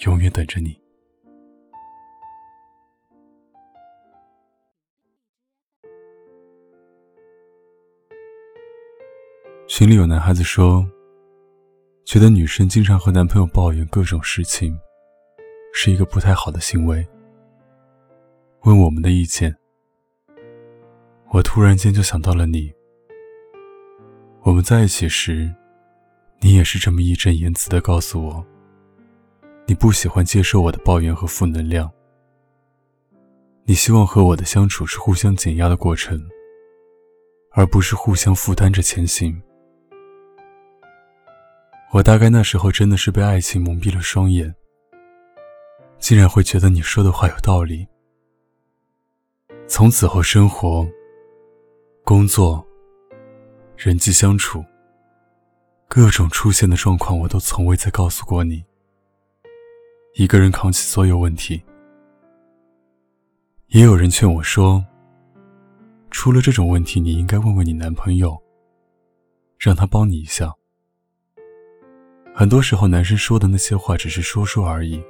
永远等着你。群里有男孩子说，觉得女生经常和男朋友抱怨各种事情，是一个不太好的行为。问我们的意见，我突然间就想到了你。我们在一起时，你也是这么义正言辞的告诉我。你不喜欢接受我的抱怨和负能量，你希望和我的相处是互相减压的过程，而不是互相负担着前行。我大概那时候真的是被爱情蒙蔽了双眼，竟然会觉得你说的话有道理。从此后，生活、工作、人际相处，各种出现的状况，我都从未再告诉过你。一个人扛起所有问题，也有人劝我说：“出了这种问题，你应该问问你男朋友，让他帮你一下。”很多时候，男生说的那些话只是说说而已，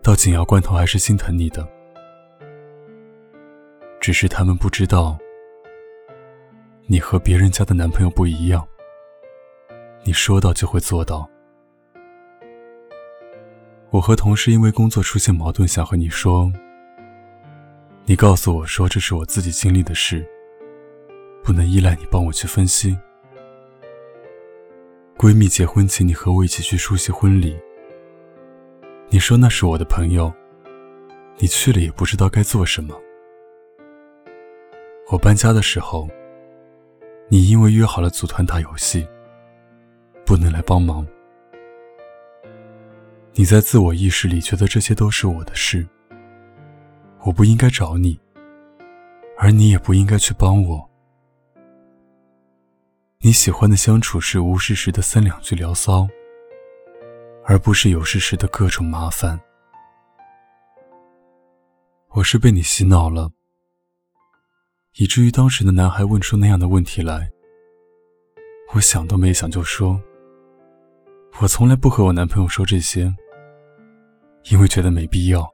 到紧要关头还是心疼你的。只是他们不知道，你和别人家的男朋友不一样，你说到就会做到。我和同事因为工作出现矛盾，想和你说。你告诉我说这是我自己经历的事，不能依赖你帮我去分析。闺蜜结婚请你和我一起去出席婚礼，你说那是我的朋友，你去了也不知道该做什么。我搬家的时候，你因为约好了组团打游戏，不能来帮忙。你在自我意识里觉得这些都是我的事，我不应该找你，而你也不应该去帮我。你喜欢的相处是无事时的三两句聊骚，而不是有事时的各种麻烦。我是被你洗脑了，以至于当时的男孩问出那样的问题来，我想都没想就说：“我从来不和我男朋友说这些。”因为觉得没必要，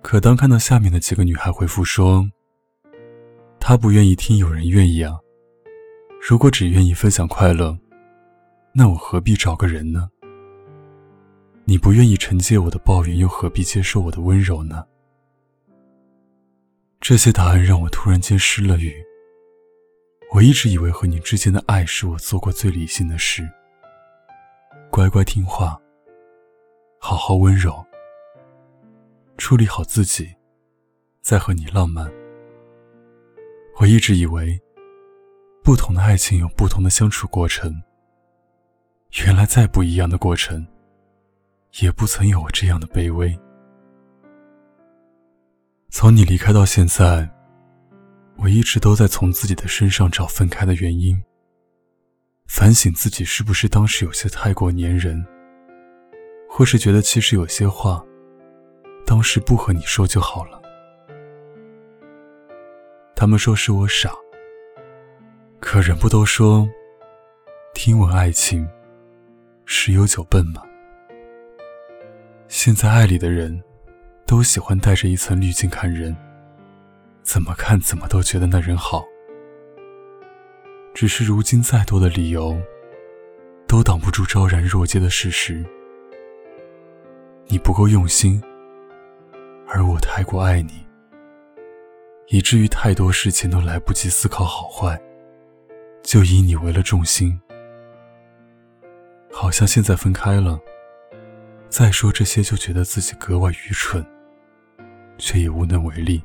可当看到下面的几个女孩回复说：“她不愿意听，有人愿意啊。如果只愿意分享快乐，那我何必找个人呢？你不愿意承接我的抱怨，又何必接受我的温柔呢？”这些答案让我突然间失了语。我一直以为和你之间的爱是我做过最理性的事，乖乖听话。好好温柔，处理好自己，再和你浪漫。我一直以为，不同的爱情有不同的相处过程。原来再不一样的过程，也不曾有这样的卑微。从你离开到现在，我一直都在从自己的身上找分开的原因，反省自己是不是当时有些太过粘人。或是觉得其实有些话，当时不和你说就好了。他们说是我傻，可人不都说，听闻爱情，十有九笨吗？现在爱里的人，都喜欢带着一层滤镜看人，怎么看怎么都觉得那人好。只是如今再多的理由，都挡不住昭然若揭的事实。你不够用心，而我太过爱你，以至于太多事情都来不及思考好坏，就以你为了重心。好像现在分开了，再说这些就觉得自己格外愚蠢，却也无能为力。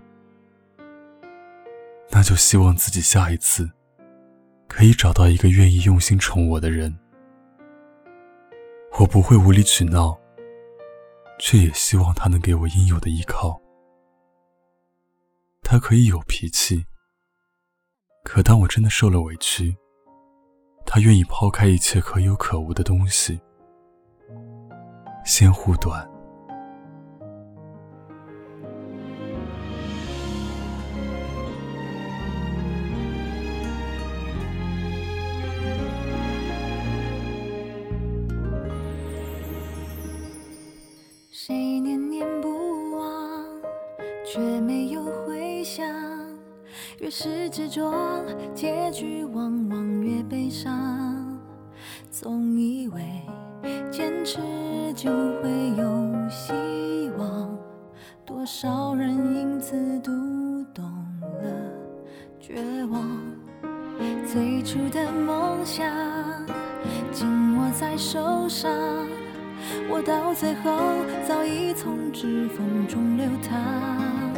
那就希望自己下一次，可以找到一个愿意用心宠我的人。我不会无理取闹，却也希望他能给我应有的依靠。他可以有脾气，可当我真的受了委屈，他愿意抛开一切可有可无的东西，先护短。谁念念不忘，却没有回响。越是执着，结局往往越悲伤。总以为坚持就会有希望，多少人因此读懂了绝望。最初的梦想紧握在手上。我到最后早已从指缝中流淌，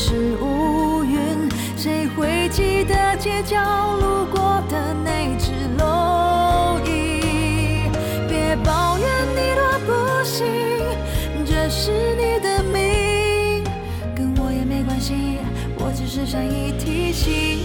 是乌云，谁会记得街角路过的那只蝼蚁，别抱怨你多不幸，这是你的命，跟我也没关系，我只是善意提醒。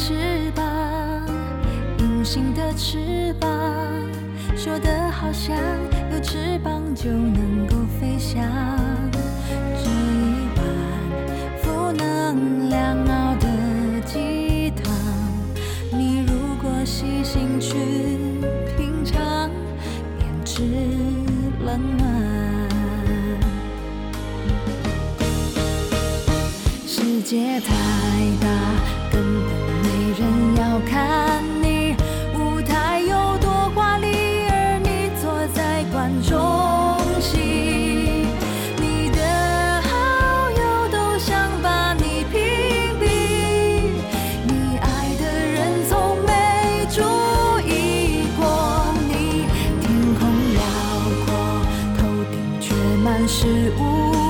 翅膀，隐形的翅膀，说的好像有翅膀就能够飞翔。这一碗负能量熬的鸡汤，你如果细心去品尝，便知冷暖。世界太是无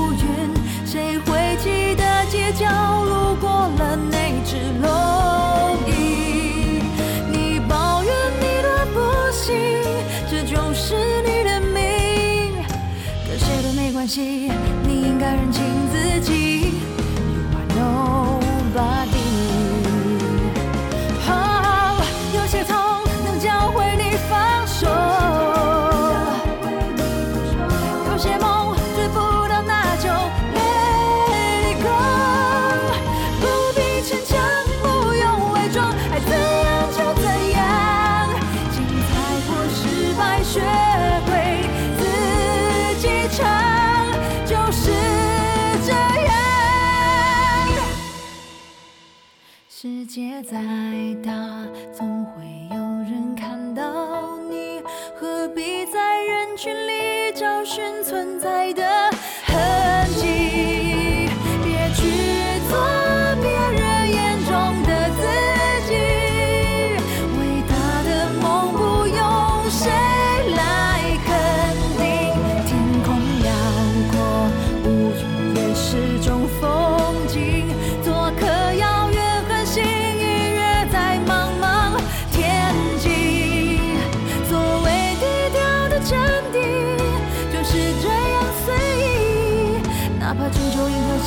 世界再大，总会有人看到你，何必在人群里找寻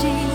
Jesus.